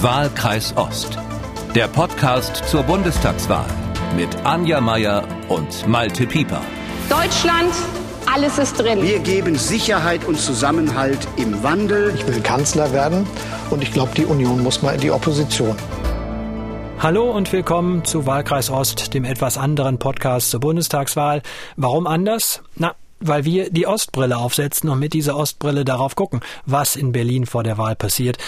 Wahlkreis Ost. Der Podcast zur Bundestagswahl mit Anja Meier und Malte Pieper. Deutschland, alles ist drin. Wir geben Sicherheit und Zusammenhalt im Wandel. Ich will Kanzler werden und ich glaube, die Union muss mal in die Opposition. Hallo und willkommen zu Wahlkreis Ost, dem etwas anderen Podcast zur Bundestagswahl. Warum anders? Na, weil wir die Ostbrille aufsetzen und mit dieser Ostbrille darauf gucken, was in Berlin vor der Wahl passiert.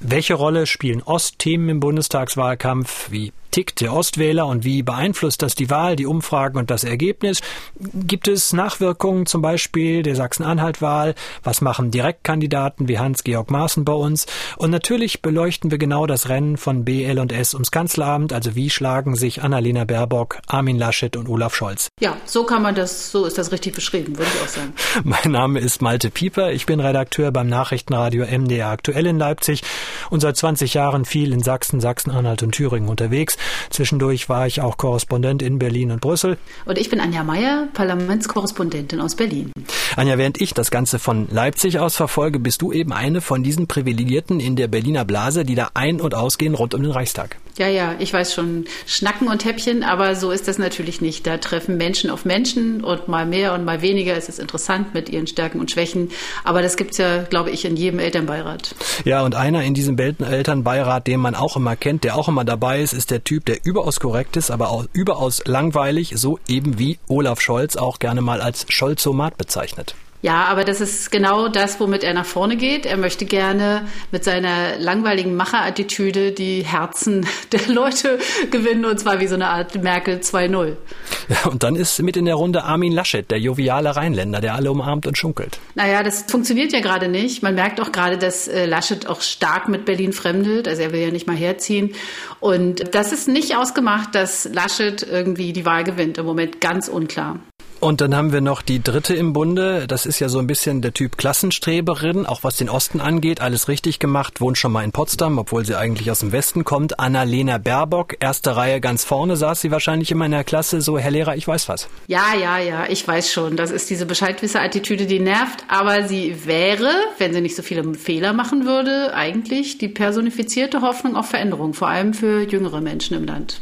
Welche Rolle spielen Ostthemen im Bundestagswahlkampf? Wie tickt der Ostwähler und wie beeinflusst das die Wahl, die Umfragen und das Ergebnis? Gibt es Nachwirkungen zum Beispiel der Sachsen-Anhalt-Wahl? Was machen Direktkandidaten wie Hans-Georg Maaßen bei uns? Und natürlich beleuchten wir genau das Rennen von BL und S ums Kanzleramt, also wie schlagen sich Annalena Baerbock, Armin Laschet und Olaf Scholz. Ja, so kann man das, so ist das richtig beschrieben, würde ich auch sagen. mein Name ist Malte Pieper, ich bin Redakteur beim Nachrichtenradio MDR aktuell in Leipzig und seit 20 Jahren viel in Sachsen, Sachsen-Anhalt und Thüringen unterwegs. Zwischendurch war ich auch Korrespondent in Berlin und Brüssel. Und ich bin Anja Meier, Parlamentskorrespondentin aus Berlin. Anja, während ich das Ganze von Leipzig aus verfolge, bist du eben eine von diesen Privilegierten in der Berliner Blase, die da ein- und ausgehen rund um den Reichstag. Ja, ja, ich weiß schon, Schnacken und Häppchen, aber so ist das natürlich nicht. Da treffen Menschen auf Menschen und mal mehr und mal weniger. Es ist interessant mit ihren Stärken und Schwächen. Aber das gibt's ja, glaube ich, in jedem Elternbeirat. Ja, und einer in diesem Elternbeirat, den man auch immer kennt, der auch immer dabei ist, ist der Typ, der überaus korrekt ist, aber auch überaus langweilig, so eben wie Olaf Scholz auch gerne mal als Scholzomat bezeichnet. Ja, aber das ist genau das, womit er nach vorne geht. Er möchte gerne mit seiner langweiligen Macherattitüde die Herzen der Leute gewinnen und zwar wie so eine Art Merkel 2.0. Ja, und dann ist mit in der Runde Armin Laschet, der joviale Rheinländer, der alle umarmt und schunkelt. Naja, das funktioniert ja gerade nicht. Man merkt auch gerade, dass äh, Laschet auch stark mit Berlin fremdelt. Also er will ja nicht mal herziehen. Und das ist nicht ausgemacht, dass Laschet irgendwie die Wahl gewinnt. Im Moment ganz unklar. Und dann haben wir noch die dritte im Bunde. Das ist ja so ein bisschen der Typ Klassenstreberin, auch was den Osten angeht. Alles richtig gemacht, wohnt schon mal in Potsdam, obwohl sie eigentlich aus dem Westen kommt. Annalena Baerbock, erste Reihe ganz vorne, saß sie wahrscheinlich immer in der Klasse. So, Herr Lehrer, ich weiß was. Ja, ja, ja, ich weiß schon. Das ist diese Bescheidwisser-Attitüde, die nervt. Aber sie wäre, wenn sie nicht so viele Fehler machen würde, eigentlich die personifizierte Hoffnung auf Veränderung, vor allem für jüngere Menschen im Land.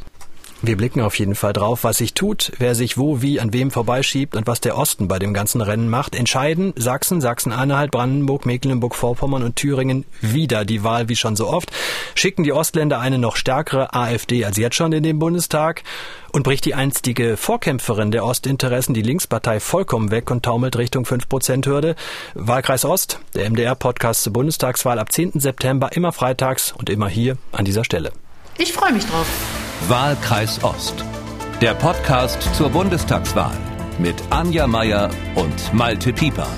Wir blicken auf jeden Fall drauf, was sich tut, wer sich wo, wie, an wem vorbeischiebt und was der Osten bei dem ganzen Rennen macht. Entscheiden Sachsen, Sachsen-Anhalt, Brandenburg, Mecklenburg-Vorpommern und Thüringen wieder die Wahl wie schon so oft. Schicken die Ostländer eine noch stärkere AfD als jetzt schon in den Bundestag und bricht die einstige Vorkämpferin der Ostinteressen, die Linkspartei, vollkommen weg und taumelt Richtung 5%-Hürde. Wahlkreis Ost, der MDR-Podcast zur Bundestagswahl ab 10. September, immer freitags und immer hier an dieser Stelle. Ich freue mich drauf. Wahlkreis Ost. Der Podcast zur Bundestagswahl mit Anja Meier und Malte Pieper.